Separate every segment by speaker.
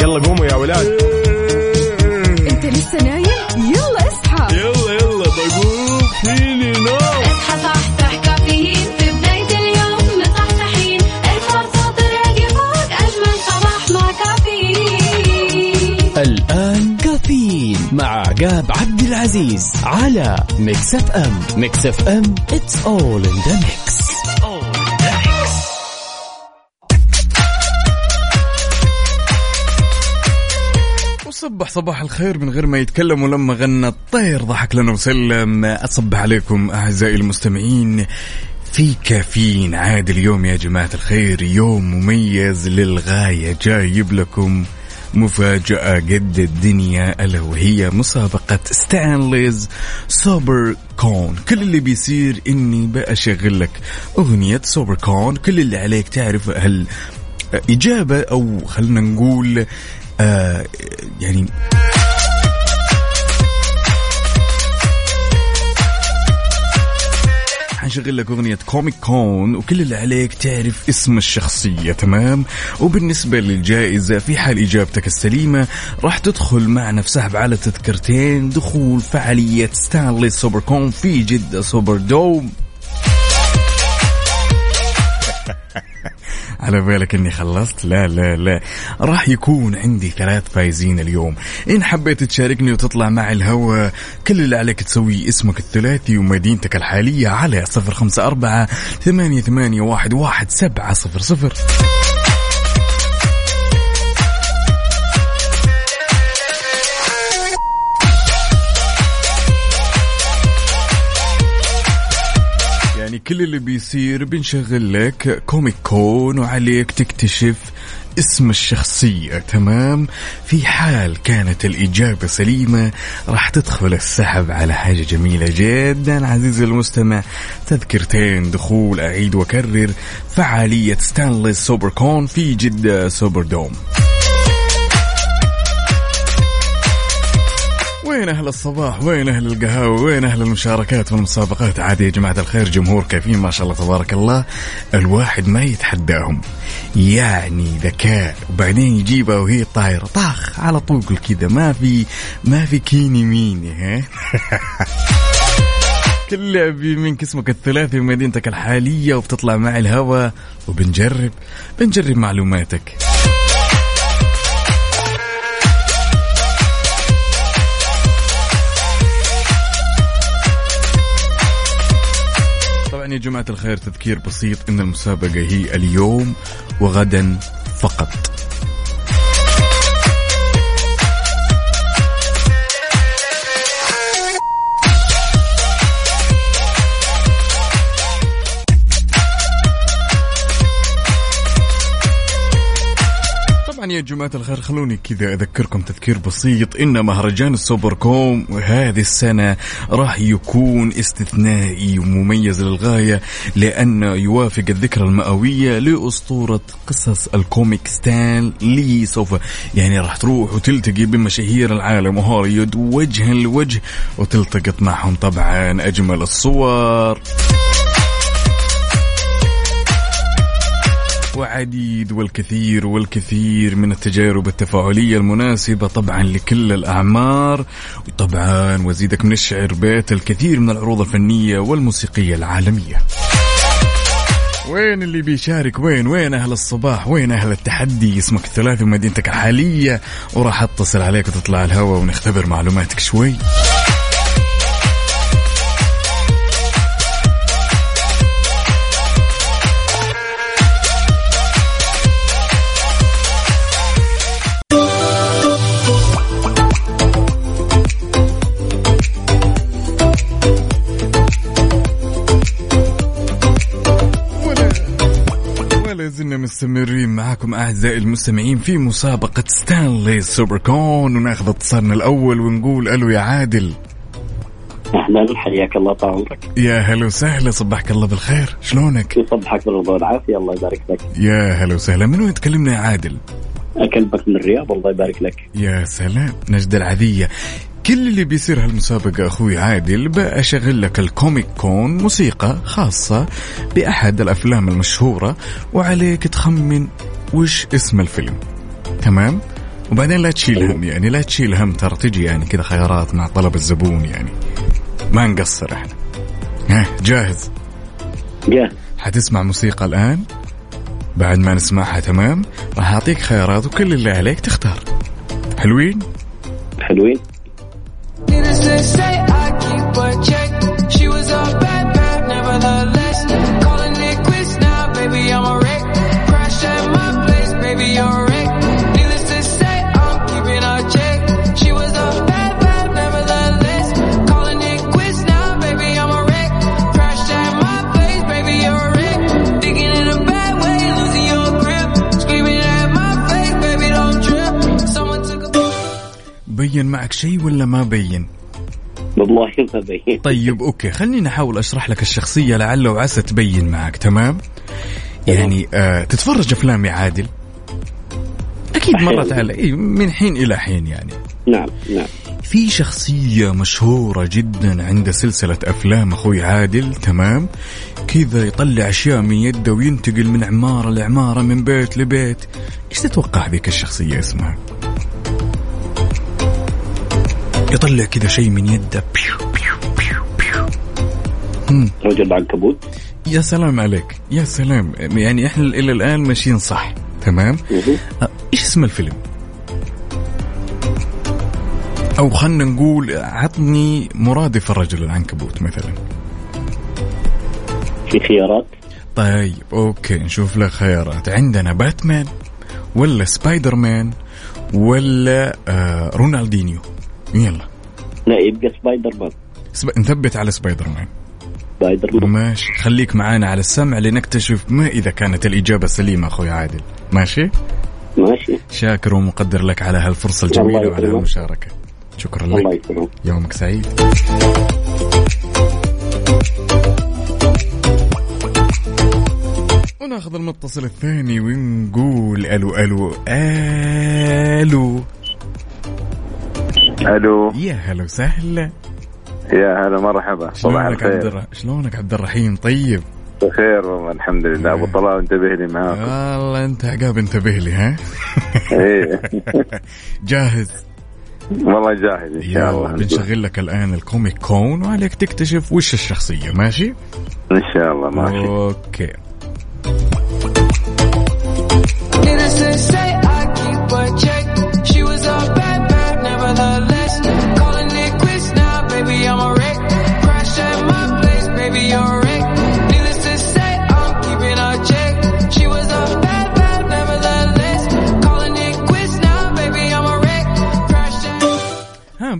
Speaker 1: يلا قوموا يا ولاد.
Speaker 2: انت لسه نايم؟ يلا اصحى.
Speaker 1: يلا يلا بقوم. فيني نوم.
Speaker 3: اصحى صحصح كافيين. في بداية اليوم مصحصحين الفرصة تراقي فوق أجمل صباح مع كافيين.
Speaker 4: الآن كافيين مع عقاب عبد العزيز على Mix FM. Mix FM it's all in the mix.
Speaker 5: وصبح صباح الخير من غير ما يتكلم ولما غنى الطير. ضحك لنا وسلم. أصبح عليكم أعزائي المستمعين في كافيين عاد اليوم يا جماعة الخير. يوم مميز للغاية. جايب لكم مفاجأة قد الدنيا ألا وهي مسابقة Stan Lee's Super Con كل اللي بيصير إني بأشغل لك أغنية Super Con كل اللي عليك تعرف هل إجابة أو خلنا نقول آه يعني حنشغل لك أغنية Comic Con وكل اللي عليك تعرف اسم الشخصية تمام؟ وبالنسبة للجائزة في حال إجابتك السليمة راح تدخل معنا في سحب على تذكرتين دخول فعالية Stan Lee Super Con في جدة Super Dome على بالك إني خلصت؟ لا لا لا. راح يكون عندي ثلاث فايزين اليوم. إن حبيت تشاركني وتطلع معي الهوا كل اللي عليك تسويه اسمك الثلاثي ومدينتك الحالية على صفر خمسة أربعة ثمانية, ثمانية واحد, واحد سبعة صفر صفر. كل اللي بيصير بنشغل لك Comic Con وعليك تكتشف اسم الشخصية تمام؟ في حال كانت الإجابة سليمة راح تدخل السحب على حاجة جميلة جدا. عزيزي المستمع تذكرتين دخول أعيد وكرر فعالية Stan Lee Super Con في جدة Super Dome وين أهل الصباح؟ وين أهل القهاوي؟ وين أهل المشاركات والمسابقات؟ عادي يا جماعة الخير جمهور كافيين ما شاء الله تبارك الله. الواحد ما يتحداهم. يعني ذكاء. وبعدين يجيبها وهي طايرة. طاخ على طول كذا. ما في ما في كيني ميني ها؟ كل منك اسمك الثلاثي ومدينتك الحالية وبتطلع معي الهوا وبنجرب بنجرب معلوماتك. طبعا يا جماعة الخير تذكير بسيط إن المسابقة هي اليوم وغدا فقط. يا جماعة الخير خلوني كذا أذكركم تذكير بسيط. إن مهرجان السوبر كوم هذه السنة راح يكون استثنائي ومميز للغاية لأنه يوافق الذكرى المئوية لأسطورة قصص الكوميك ستان لي سوف. يعني راح تروح وتلتقي بمشاهير العالم وهوليود وجها لوجه وتلتقط معهم طبعا أجمل الصور. وعديد والكثير والكثير من التجارب التفاعلية المناسبة طبعا لكل الأعمار وطبعا وزيدك من الشعر بيت الكثير من العروض الفنية والموسيقية العالمية. وين اللي بيشارك؟ وين؟ وين أهل الصباح؟ وين أهل التحدي؟ اسمك الثلاثي ومدينتك الحالية وراح أتصل عليك وتطلع الهواء ونختبر معلوماتك شوي. مستمرين معاكم أعزائي المستمعين في مسابقة Stan Lee Super Con وناخذ اتصالنا الأول ونقول ألو يا عادل.
Speaker 6: أهلا حياك الله طال عمرك.
Speaker 5: يا هلا وسهلا صبحك الله بالخير. شلونك؟
Speaker 6: يصبحك بالرضا والعافيه الله يبارك لك.
Speaker 5: يا هلا وسهلا. من وين تكلمنا يا عادل؟
Speaker 6: أكلمك من الرياض الله يبارك لك.
Speaker 5: يا سلام. نجد العذية كل اللي بيصير هالمسابقة أخوي عادل بأشغل لك ال Comic Con موسيقى خاصة بأحد الأفلام المشهورة وعليك تخمن وش اسم الفيلم. تمام؟ وبعدين لا تشيل هم يعني لا تشيل هم ترى تجي يعني كذا خيارات مع طلب الزبون يعني. ما نقصر إحنا. ها جاهز؟
Speaker 6: جاهز.
Speaker 5: حتسمع موسيقى الآن؟ بعد ما نسمعها تمام؟ راح أعطيك خيارات وكل اللي عليك تختار. حلوين؟
Speaker 6: حلوين.
Speaker 5: بين معك شيء ولا ما بين
Speaker 6: والله ما بين.
Speaker 5: طيب أوكي خليني أحاول أشرح لك الشخصية لعل وعسى تبين معك تمام؟ يعني آه تتفرج أفلام يا عادل؟ أكيد مرت على إيه من حين إلى حين يعني.
Speaker 6: نعم نعم.
Speaker 5: في شخصية مشهورة جدا عند سلسلة أفلام أخوي عادل تمام؟ كذا يطلع أشياء من يده وينتقل من عمارة لعمارة من بيت لبيت. إيش تتوقع ذيك الشخصية اسمها؟ يطلع كذا شيء من يده. بيو بيو بيو بيو
Speaker 6: رجل العنكبوت
Speaker 5: يا سلام عليك يا سلام. يعني إحنا إلى الآن ماشيين صح تمام. أه، إيش اسم الفيلم؟ أو خلنا نقول عطني مرادف الرجل العنكبوت مثلا.
Speaker 6: في خيارات؟
Speaker 5: طيب okay نشوف لك خيارات. عندنا باتمان ولا سبايدر مان ولا آه رونالدينيو. يلا.
Speaker 6: لا يبقى سبايدر مان.
Speaker 5: سب... نثبت على سبايدر مان.
Speaker 6: سبايدر مان.
Speaker 5: ماشي. خليك معانا على السمع لنكتشف ما إذا كانت الإجابة سليمة أخوي عادل. ماشي؟
Speaker 6: ماشي.
Speaker 5: شاكر ومقدر لك على هالفرصة الجميلة
Speaker 6: الله
Speaker 5: وعلى
Speaker 6: يكرمك.
Speaker 5: هالمشاركه شكرا
Speaker 6: الله
Speaker 5: لك.
Speaker 6: يسلمك
Speaker 5: يومك سعيد. وناخذ المتصل الثاني ونقول ألو ألو ألو.
Speaker 7: ألو.
Speaker 5: يا هلا وسهلا.
Speaker 7: يا هلا مرحبا صباح
Speaker 5: شلونك عبد شلونك عبد الرحيم؟ طيب.
Speaker 7: بخير والله الحمد لله. أبو طلال انتبه لي معاك.
Speaker 5: والله أنت عقاب انتبه لي ها؟
Speaker 7: إيه.
Speaker 5: جاهز؟
Speaker 7: والله جاهز إن شاء الله.
Speaker 5: بنشغل لك الآن الكوميك كون وعليك تكتشف وش الشخصية. ماشي؟
Speaker 7: إن شاء الله ماشي.
Speaker 8: أوكي.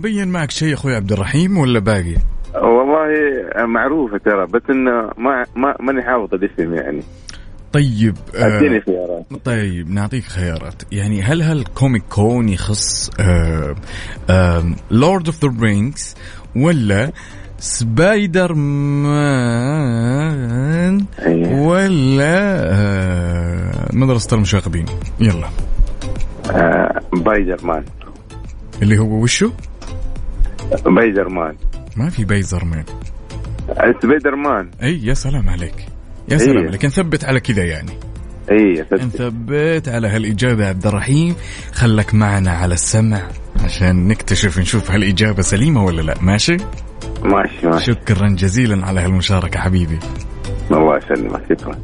Speaker 8: At
Speaker 5: ها بين معك شيء أخوي عبد الرحيم ولا باقي؟
Speaker 7: والله معروفة ترى بس انه ما ما ماني حافظ الاسم يعني
Speaker 5: طيب
Speaker 7: اديني
Speaker 5: آه
Speaker 7: خيارات
Speaker 5: طيب نعطيك خيارات يعني هل هال Comic Con يخص Lord of the Rings ولا سبايدر مان
Speaker 7: أيوة.
Speaker 5: ولا آه مدرسة المشاغبين يلا
Speaker 7: آه سبايدر مان
Speaker 5: اللي هو وشو؟
Speaker 7: بايدر مان
Speaker 5: ما في بيزر مان
Speaker 7: سبايدر مان
Speaker 5: أي يا سلام عليك. يا سلام
Speaker 7: إيه.
Speaker 5: عليك. نثبت على كذا يعني.
Speaker 7: اي
Speaker 5: نثبت على هالإجابة يا عبد الرحيم. خلك معنا على السمع عشان نكتشف نشوف هالإجابة سليمة ولا لا. ماشي؟
Speaker 7: ماشي ماشي.
Speaker 5: شكرا جزيلا على هالمشاركة حبيبي.
Speaker 7: الله يسلمك. شكرا.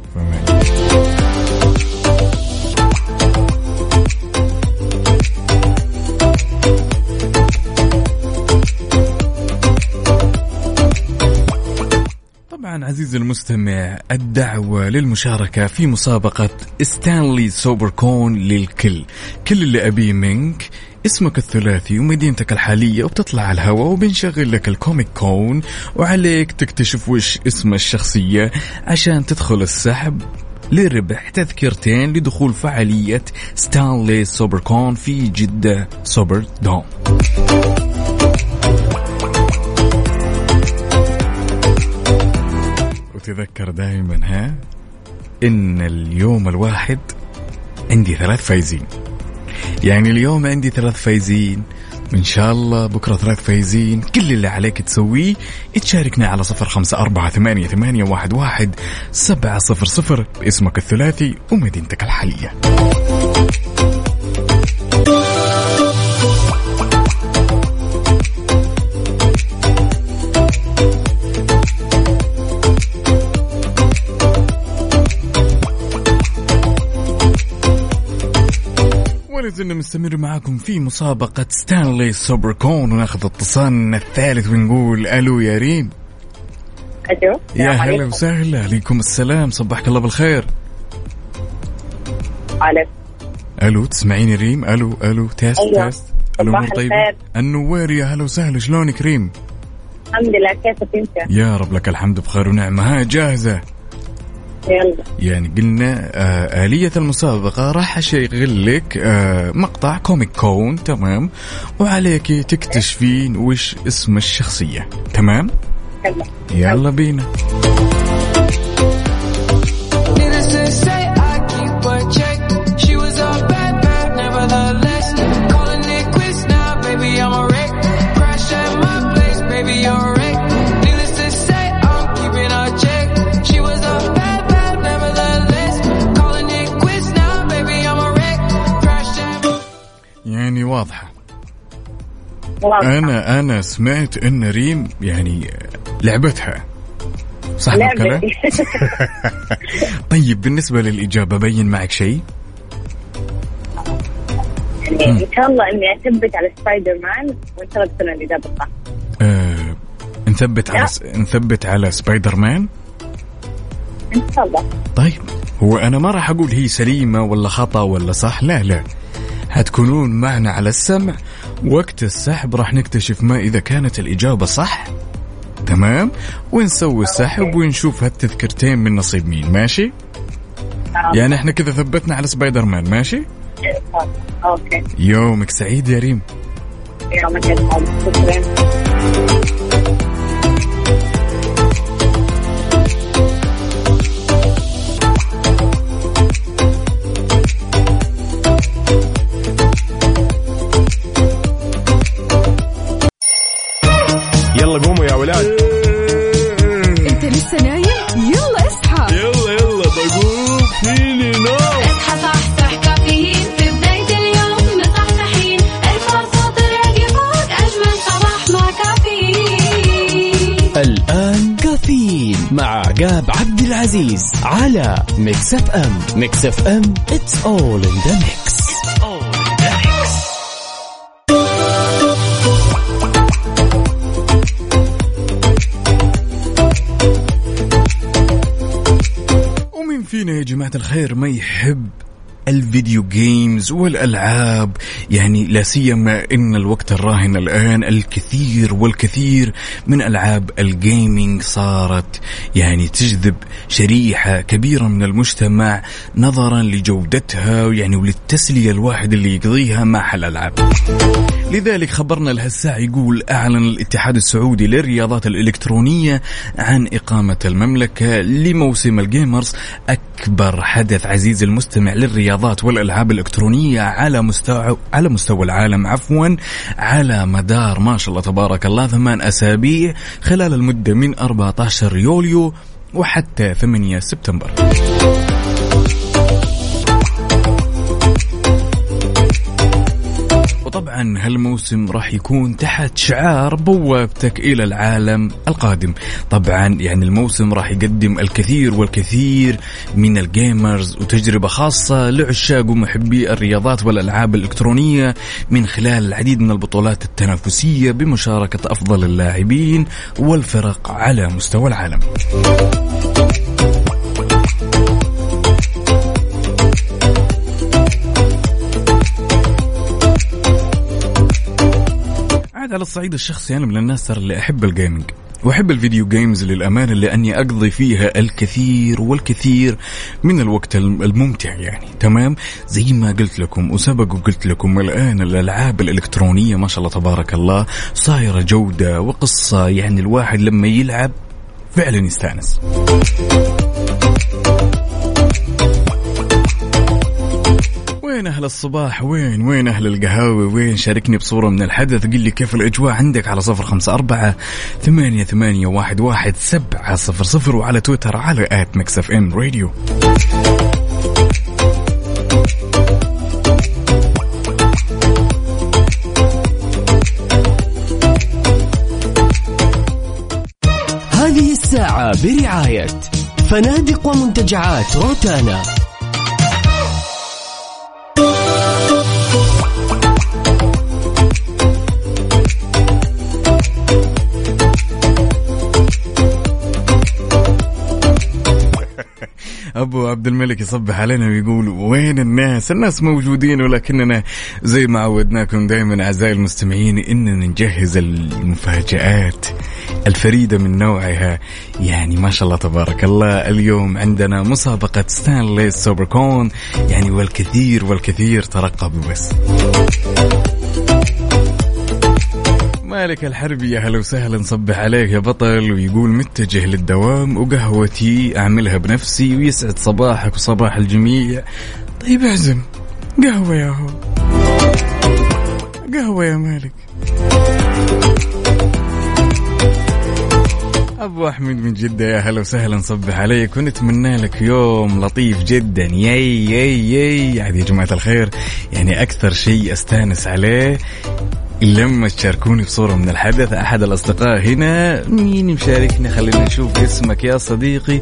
Speaker 5: طبعا عزيزي المستمع الدعوة للمشاركة في مسابقة Stan Lee Super Con للكل. كل اللي أبيه منك اسمك الثلاثي ومدينتك الحالية وبتطلع على الهواء وبنشغل لك ال Comic Con وعليك تكتشف وش اسم الشخصية عشان تدخل السحب لربح تذكرتين لدخول فعالية Stan Lee Super Con في جدة Super Dome وتذكر دائما ها؟ إن اليوم الواحد عندي ثلاث فايزين. يعني اليوم عندي ثلاث فايزين. وإن شاء الله بكرة ثلاث فايزين. كل اللي عليك تسويه تشاركنا على صفر خمسة أربعة ثمانية, ثمانية واحد, واحد سبعة صفر صفر باسمك الثلاثي ومدينتك الحالية. زلنا مستمر معاكم في مسابقة Stan Lee Super Con وناخذ اتصالنا الثالث ونقول ألو يا ريم.
Speaker 9: ألو
Speaker 5: يا هلا. وسهلا. عليكم السلام. صبحك الله بالخير.
Speaker 9: عليكم
Speaker 5: ألو تسمعيني ريم؟ ألو ألو test
Speaker 9: أيوة. test
Speaker 5: أمور طيبة. النوير يا هلا وسهلا. شلونك ريم؟
Speaker 9: الحمد لله كيفك أنت؟
Speaker 5: يا رب لك الحمد بخير ونعمة. ها جاهزة؟
Speaker 9: يلا
Speaker 5: يعني قلنا آه آلية المسابقة راح أشغل لك آه مقطع كوميك كون تمام؟ وعليك تكتشفين وش اسم الشخصية تمام؟
Speaker 9: يلا
Speaker 5: يلا بينا.
Speaker 9: واضح
Speaker 5: أنا أنا سمعت إن ريم يعني لعبتها صح الكلام؟ طيب بالنسبة للإجابة بين معك شيء؟
Speaker 9: يعني إن شاء الله إني أثبت على سبايدر مان وإن شاء الله تكون الإجابة صح
Speaker 5: آه نثبت على. س... نثبت على سبايدر مان؟
Speaker 9: إن شاء الله
Speaker 5: طيب هو أنا ما راح أقول هي سليمة ولا خطأ ولا صح لا لا حتكونون معنا على السمع. وقت السحب راح نكتشف ما إذا كانت الإجابة صح. تمام؟ ونسوي السحب ونشوف هالتذكرتين من نصيب مين. ماشي؟ يعني إحنا كذا ثبتنا على سبايدر مان ماشي.
Speaker 9: okay.
Speaker 5: يومك سعيد يا ريم.
Speaker 9: يومك اسعد
Speaker 4: عبد العزيز على Mix FM Mix FM all in the mix.
Speaker 5: ومين فينا يا جماعة الخير ما يحب ال video games والألعاب يعني لا سيما إن الوقت الراهن الآن الكثير والكثير من ألعاب ال gaming صارت يعني تجذب شريحة كبيرة من المجتمع نظرا لجودتها يعني وللتسلية الواحد اللي يقضيها مع الالعاب. لذلك خبرنا لهالساعة يقول أعلن الاتحاد السعودي للرياضات الإلكترونية عن إقامة المملكة لموسم ال gamers أكبر حدث عزيز المستمع للرياضات والألعاب الإلكترونية على مستوى على مستوى العالم عفوا على مدار ما شاء الله تبارك الله ثمان أسابيع خلال المدة من 14 يوليو وحتى 8 سبتمبر. وطبعا هالموسم راح يكون تحت شعار بوابتك إلى العالم القادم. طبعا يعني الموسم راح يقدم الكثير والكثير من الجيمرز وتجربة خاصة لعشاق ومحبي الرياضات والألعاب الإلكترونية من خلال العديد من البطولات التنافسية بمشاركة أفضل اللاعبين والفرق على مستوى العالم. عاد على الصعيد الشخصي أنا من الناس ترى اللي احب ال gaming وأحب ال video games للأمانة لأني أقضي فيها الكثير والكثير من الوقت الم- الممتع يعني. تمام؟ زي ما قلت لكم وسبق وقلت لكم الآن الألعاب الإلكترونية ما شاء الله تبارك الله. صايرة جودة وقصة يعني الواحد لما يلعب فعلا يستأنس. وين أهل الصباح؟ وين وين أهل القهاوي؟ وين؟ شاركني بصورة من الحدث. قل لي كيف الأجواء عندك على صفر خمسة أربعة ثمانية ثمانية واحد واحد سبعة صفر صفر وعلى تويتر على at Mix FM Radio.
Speaker 4: هذه الساعة برعاية فنادق ومنتجعات روتانا.
Speaker 5: ابو عبد الملك يصبح علينا ويقول وين الناس؟ الناس موجودين ولكننا زي ما عودناكم دائما أعزائي المستمعين إننا نجهز المفاجآت الفريدة من نوعها. يعني ما شاء الله تبارك الله اليوم عندنا مسابقة ستانلي سوبر كون يعني والكثير والكثير ترقبوا بس. مالك الحربي يا هلا وسهلا نصبح عليك يا بطل ويقول متجه للدوام وقهوتي أعملها بنفسي ويسعد صباحك وصباح الجميع. طيب أعزم قهوة يا هو. قهوة يا مالك. أبو أحمد من جدة يا هلا وسهلا نصبح عليك. ونتمنى لك يوم لطيف جدا. ياي ياي ياي. عاد يا جماعة الخير يعني أكثر شيء أستانس عليه لما تشاركوني بصورة من الحدث أحد الأصدقاء هنا مين مشاركنا؟ خلينا نشوف اسمك يا صديقي.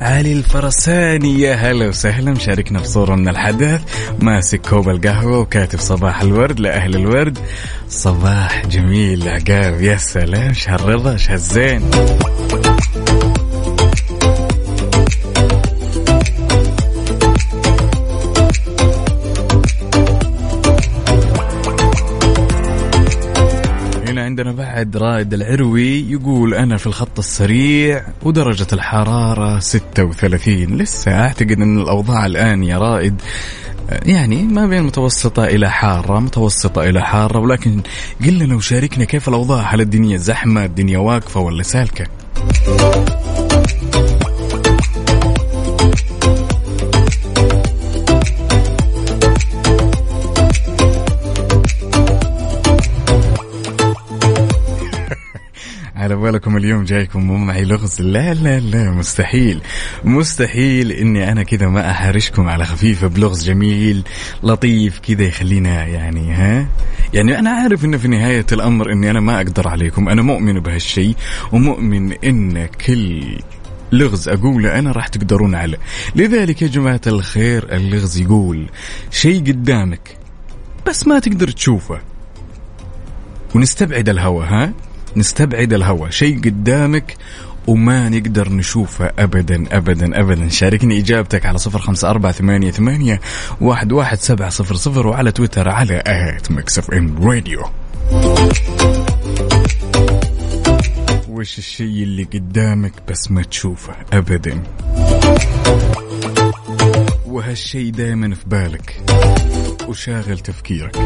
Speaker 5: علي الفرساني يا هلا وسهلا. مشاركنا بصورة من الحدث. ماسك كوب القهوة وكاتب صباح الورد لأهل الورد. صباح جميل عقاب يا سلام شهر رضا شهر زين. بعد رائد العروي يقول أنا في الخط السريع ودرجة الحرارة 36 لسه أعتقد أن الأوضاع الآن يا رائد يعني ما بين متوسطة إلى حارة متوسطة إلى حارة ولكن قل لنا وشاركنا كيف الأوضاع؟ هل الدنيا زحمة؟ الدنيا واقفة ولا سالكة؟ على بالكم اليوم جايكم مو معي لغز. لا لا لا مستحيل. مستحيل إني أنا كذا ما احارشكم على خفيفه بلغز جميل لطيف كذا يخلينا يعني ها؟ يعني أنا عارف إنه في نهاية الأمر إني أنا ما أقدر عليكم. أنا مؤمن بهالشيء ومؤمن إن كل لغز أقوله أنا راح تقدرون عليه. لذلك يا جماعة الخير اللغز يقول شيء قدامك بس ما تقدر تشوفه. ونستبعد الهوى ها؟ نستبعد الهوى. شيء قدامك وما نقدر نشوفه أبدا أبدا أبدا. شاركني إجابتك على صفر خمسة أربعة ثمانية, ثمانية واحد, واحد سبعة صفر صفر وعلى تويتر على at Mix FM Radio. وش الشيء اللي قدامك بس ما تشوفه أبدا؟ وهالشيء دائما في بالك وشاغل تفكيرك.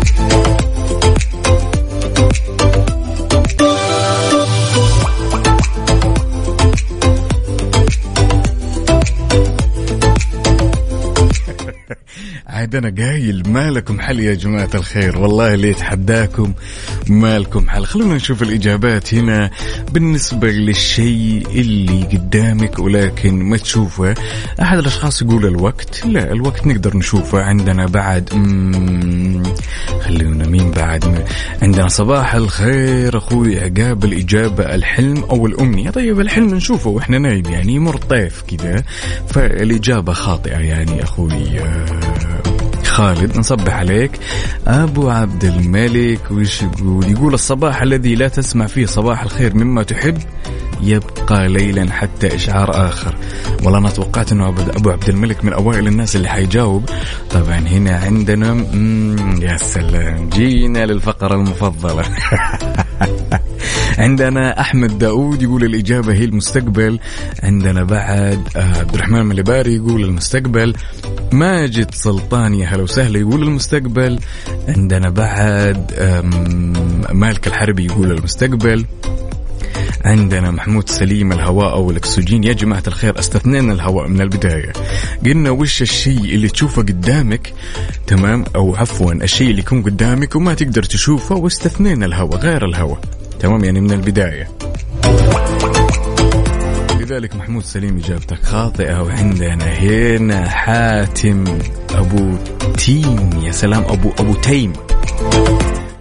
Speaker 5: عاد أنا قايل ما لكم حل يا جماعة الخير؟ والله اللي يتحداكم ما لكم حل. خلونا نشوف الإجابات هنا بالنسبة للشيء اللي قدامك ولكن ما تشوفه. أحد الأشخاص يقول الوقت. لا الوقت نقدر نشوفه عندنا بعد خلونا مين بعد؟ عندنا صباح الخير أخوي عقاب الإجابة الحلم أو الأمنية. طيب الحلم نشوفه وإحنا نايم يعني يمر طيف كذا فالإجابة خاطئة يعني أخوي. آه، خالد نصبح عليك. أبو عبد الملك وش يقول؟ يقول الصباح الذي لا تسمع فيه صباح الخير مما تحب يبقى ليلا حتى إشعار آخر. والله أنا توقعت إنه أبو- عبد الملك من أوائل الناس اللي حيجاوب. طبعا هنا عندنا يا سلام جينا للفقرة المفضلة. عندنا أحمد داود يقول الإجابة هي المستقبل. عندنا بعد آه، عبد الرحمن مليباري يقول المستقبل. ماجد سلطان يا هلا وسهلا يقول المستقبل. عندنا بعد مالك الحربي يقول المستقبل. عندنا محمود سليم الهواء أو الاكسجين يا جماعة الخير استثنينا الهواء من البداية. قلنا وش الشيء اللي تشوفه قدامك؟ تمام؟ أو عفوا الشيء اللي يكون قدامك وما تقدر تشوفه واستثنينا الهواء غير الهواء. تمام؟ يعني من البداية. لذلك محمود سليم إجابتك. خاطئة وعندنا هنا حاتم أبو تيم. يا سلام ابو أبو تيم.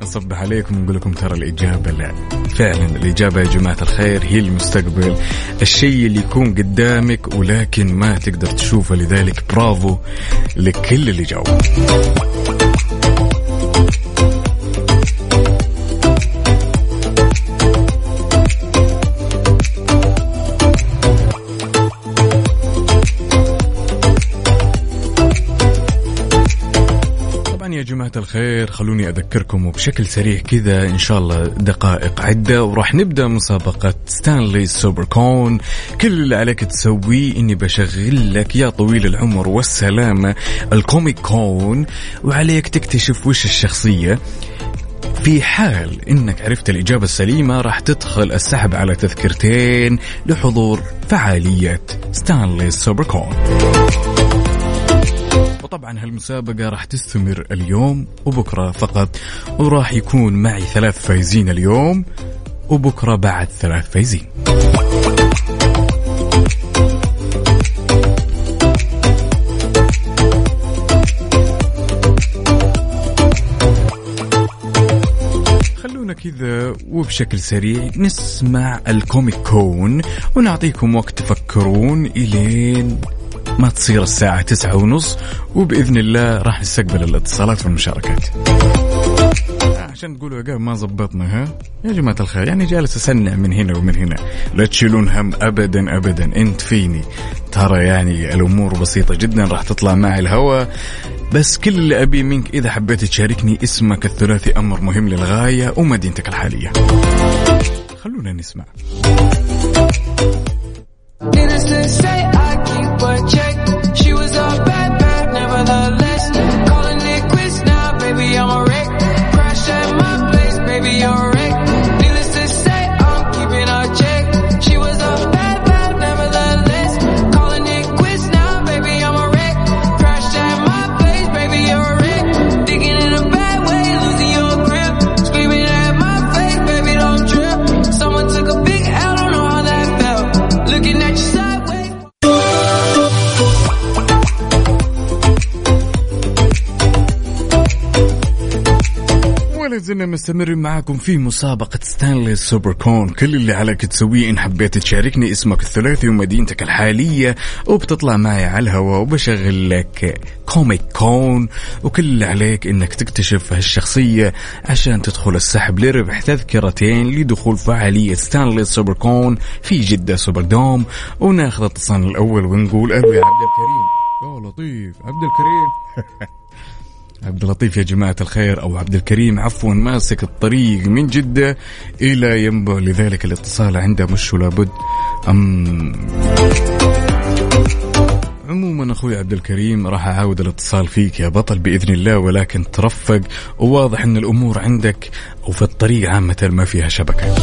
Speaker 5: نصبح عليكم ونقول لكم ترى الإجابة لا. فعلا الإجابة يا جماعة الخير هي المستقبل. الشيء اللي يكون قدامك ولكن ما تقدر تشوفه لذلك برافو لكل اللي جاوب. الخير خلوني أذكركم بشكل سريع كذا إن شاء الله دقائق عدة وراح نبدأ مسابقة Stan Lee Super Con كل اللي عليك تسويه إني بشغل لك يا طويل العمر والسلامة ال Comic Con وعليك تكتشف وش الشخصية. في حال إنك عرفت الإجابة السليمة راح تدخل السحب على تذكرتين لحضور فعالية Stan Lee Super Con وطبعا هالمسابقة راح تستمر اليوم وبكرة فقط وراح يكون معي ثلاث فايزين اليوم وبكرة بعد ثلاث فايزين. كذا وبشكل سريع نسمع الكوميك كون ونعطيكم وقت تفكرون إلين ما تصير الساعة تسعة ونص وبإذن الله راح نستقبل الاتصالات والمشاركات. عشان تقولوا يا ما زبطنا ها؟ يا جماعة الخير يعني جالس أسنع من هنا ومن هنا. لا تشيلون هم أبدا أبدا. أنت فيني. ترى يعني الأمور بسيطة جدا راح تطلع معي الهواء بس كل اللي أبي منك إذا حبيت تشاركني اسمك الثلاثي أمر مهم للغاية ومدينتك الحالية. خلونا نسمع. مستمرين معاكم في مسابقة Stan Lee Super Con كل اللي عليك تسويه إن حبيت تشاركني اسمك الثلاثي ومدينتك الحالية وبتطلع معي على الهواء وبشغل لك Comic Con وكل اللي عليك إنك تكتشف هالشخصية عشان تدخل السحب لربح تذكرتين لدخول فعالية Stan Lee Super Con في جدة Super Dome وناخذ اتصال الأول ونقول ألو يا عبد الكريم. يا لطيف. عبد الكريم. عبد اللطيف يا جماعة الخير أو عبد الكريم. عفوا ماسك الطريق من جدة إلى ينبع. لذلك الاتصال عنده مش لابد أم. عموما أخوي عبد الكريم راح أعاود الاتصال فيك يا بطل بإذن الله ولكن ترفق. وواضح إن الأمور عندك وفي الطريق عامة ما فيها
Speaker 3: شبكة.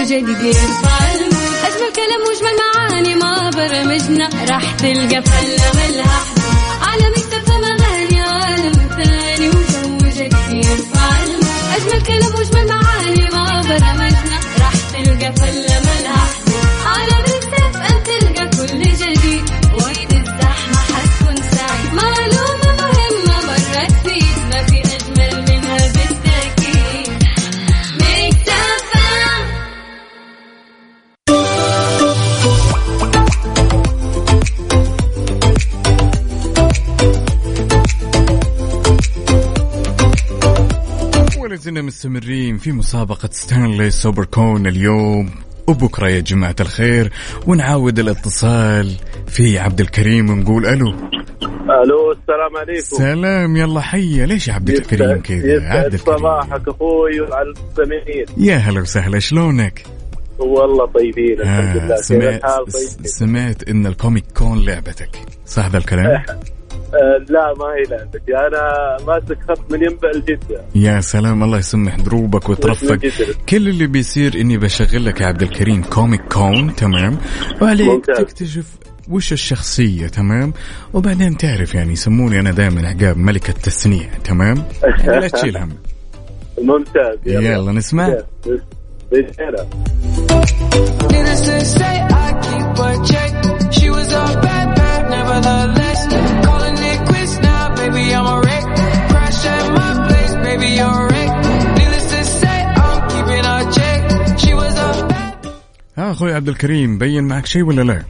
Speaker 3: وجو جديد يرفع المود أجمل كلام وأجمل معاني ما برمجنا راح تلقى فلة ملها حدود. عالم اكتفى اغاني عالم ثاني وجو جديد أجمل كلام وأجمل معاني ما برمجنا راح تلقى فلة ملها حدود.
Speaker 5: مستمرين في مسابقة Stan Lee Super Con اليوم. وبكرة يا جماعة الخير ونعاود الاتصال في عبد الكريم ونقول ألو.
Speaker 7: ألو السلام عليكم.
Speaker 5: سلام يلا حيا. ليش يا عبد الكريم كذا؟ عبد الكريم.
Speaker 7: صباحك أخوي وعلى المستمعين
Speaker 5: يا هلا وسهلا شلونك؟
Speaker 7: والله طيبين الحمد
Speaker 5: آه
Speaker 7: لله
Speaker 5: سمعت
Speaker 7: طيب.
Speaker 5: سمعت إن ال Comic Con لعبتك صح ذا الكلام؟
Speaker 7: آه لا ما هي لعبتي أنا ماسك خط من ينبع لجده
Speaker 5: يا سلام الله يسمح دروبك
Speaker 7: جدة.
Speaker 5: كل اللي بيصير إني بشغل لك يا عبد الكريم كوميك كون تمام؟ وعليك. تكتشف وش الشخصية تمام؟ وبعدين تعرف يعني يسموني أنا دائما عقاب ملك التسنيع تمام؟ يعني لا تشيل هم.
Speaker 7: ممتاز.
Speaker 5: يلا. نسمع.
Speaker 7: يلا.
Speaker 8: She was a bad, ها آه،
Speaker 5: أخوي عبد الكريم بين معك شيء ولا لا؟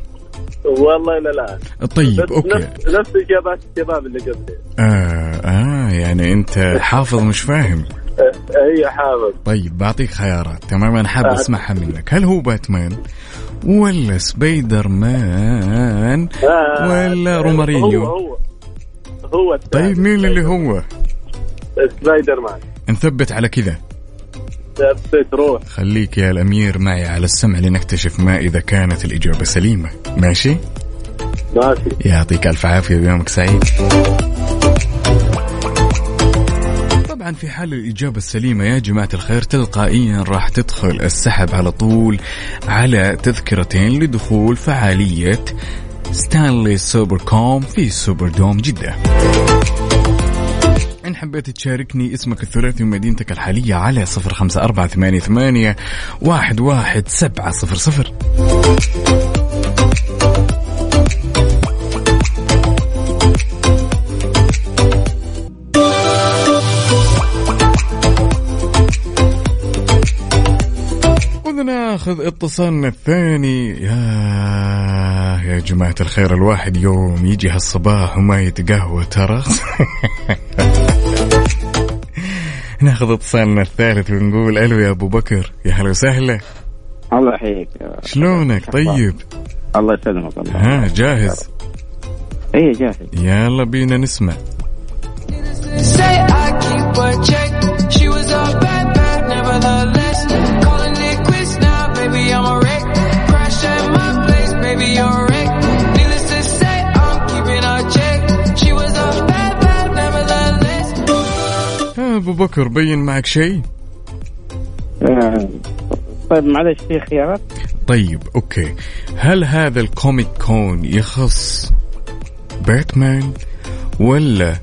Speaker 10: والله لا لا.
Speaker 5: طيب أوكي.
Speaker 10: نفس نفس اجابات الشباب اللي قبلي.
Speaker 5: آه, آه يعني أنت حافظ مش فاهم.
Speaker 10: هي حافظ
Speaker 5: طيب بعطيك خيارات. تمام أنا حاب أسمعها منك. هل هو باتمان ولا سبايدر مان
Speaker 10: آه،
Speaker 5: ولا رومارينيو؟
Speaker 10: هو هو. هو
Speaker 5: طيب مين اللي هو؟
Speaker 10: سبايدر مان
Speaker 5: نثبت على كذا.
Speaker 10: ثبت روح.
Speaker 5: خليك يا الأمير معي على السمع لنكتشف ما إذا كانت الإجابة سليمة. ماشي؟
Speaker 10: ماشي.
Speaker 5: يعطيك ألف عافية ويومك سعيد. طبعا في حال الإجابة السليمة يا جماعة الخير تلقائيا راح تدخل السحب على طول على تذكرتين لدخول فعالية Stan Lee Super Con في Super Dome جدة. إن حبيت تشاركني اسمك الثلاثي ومدينتك الحالية على صفر خمسة أربعة ثمانية, واحد, واحد سبعة صفر صفر. ناخذ اتصالنا الثاني. يا يا جماعة الخير الواحد يوم يجي هالصباح وما يتقهوى ترى. ناخذ اتصالنا الثالث ونقول ألو يا أبو بكر. يا هلا وسهلا.
Speaker 6: الله يحييك.
Speaker 5: شلونك؟ طيب.
Speaker 6: الله يسلمك الله
Speaker 5: ها جاهز؟
Speaker 6: إيه جاهز.
Speaker 5: يلا بينا نسمع. أبو بكر بين معك شيء؟
Speaker 6: آه، طيب معلش في خيارات؟
Speaker 5: طيب okay. هل هذا ال comic con يخص باتمان ولا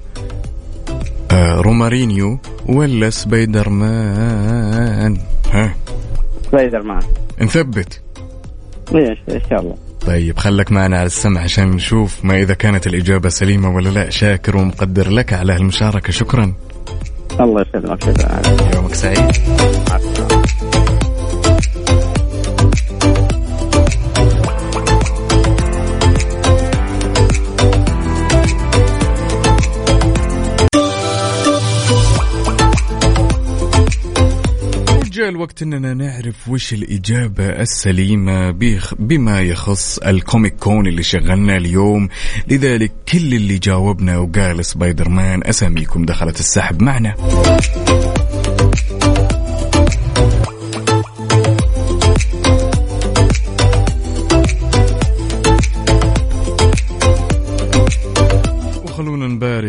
Speaker 5: آه رومارينيو ولا سبايدر مان ها؟
Speaker 6: سبايدر مان
Speaker 5: نثبت.
Speaker 6: إيش؟ إن شاء الله.
Speaker 5: طيب خلك معنا على السمع عشان نشوف ما إذا كانت الإجابة سليمة ولا لا. شاكر ومقدر لك على هالمشاركة شكرا.
Speaker 6: الله يسلمك شكرا
Speaker 5: يومك سعيد جاء الوقت إننا نعرف وش الإجابة السليمة بما يخص الكوميك كون اللي شغلنا اليوم. لذلك كل اللي جاوبنا وقال سبايدر مان أساميكم دخلت السحب معنا.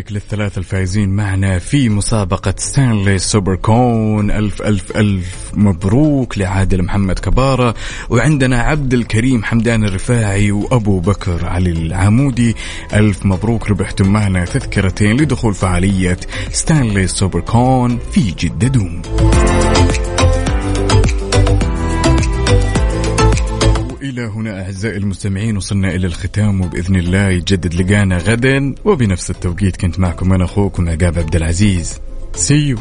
Speaker 5: وخلونا نبارك للثلاث الفائزين معنا في مسابقة ستانلي سوبر كون ألف ألف ألف مبروك لعادل محمد كبارة. وعندنا عبد الكريم حمدان الرفاعي وأبو بكر علي العمودي. ألف مبروك ربحتم معنا تذكرتين لدخول فعالية ستانلي سوبر كون في جدة دوم. إلى هنا أعزائي المستمعين وصلنا إلى الختام وبإذن الله يتجدد لقانا غدا. وبنفس التوقيت كنت معكم أنا أخوكم عقاب عبد العزيز. see you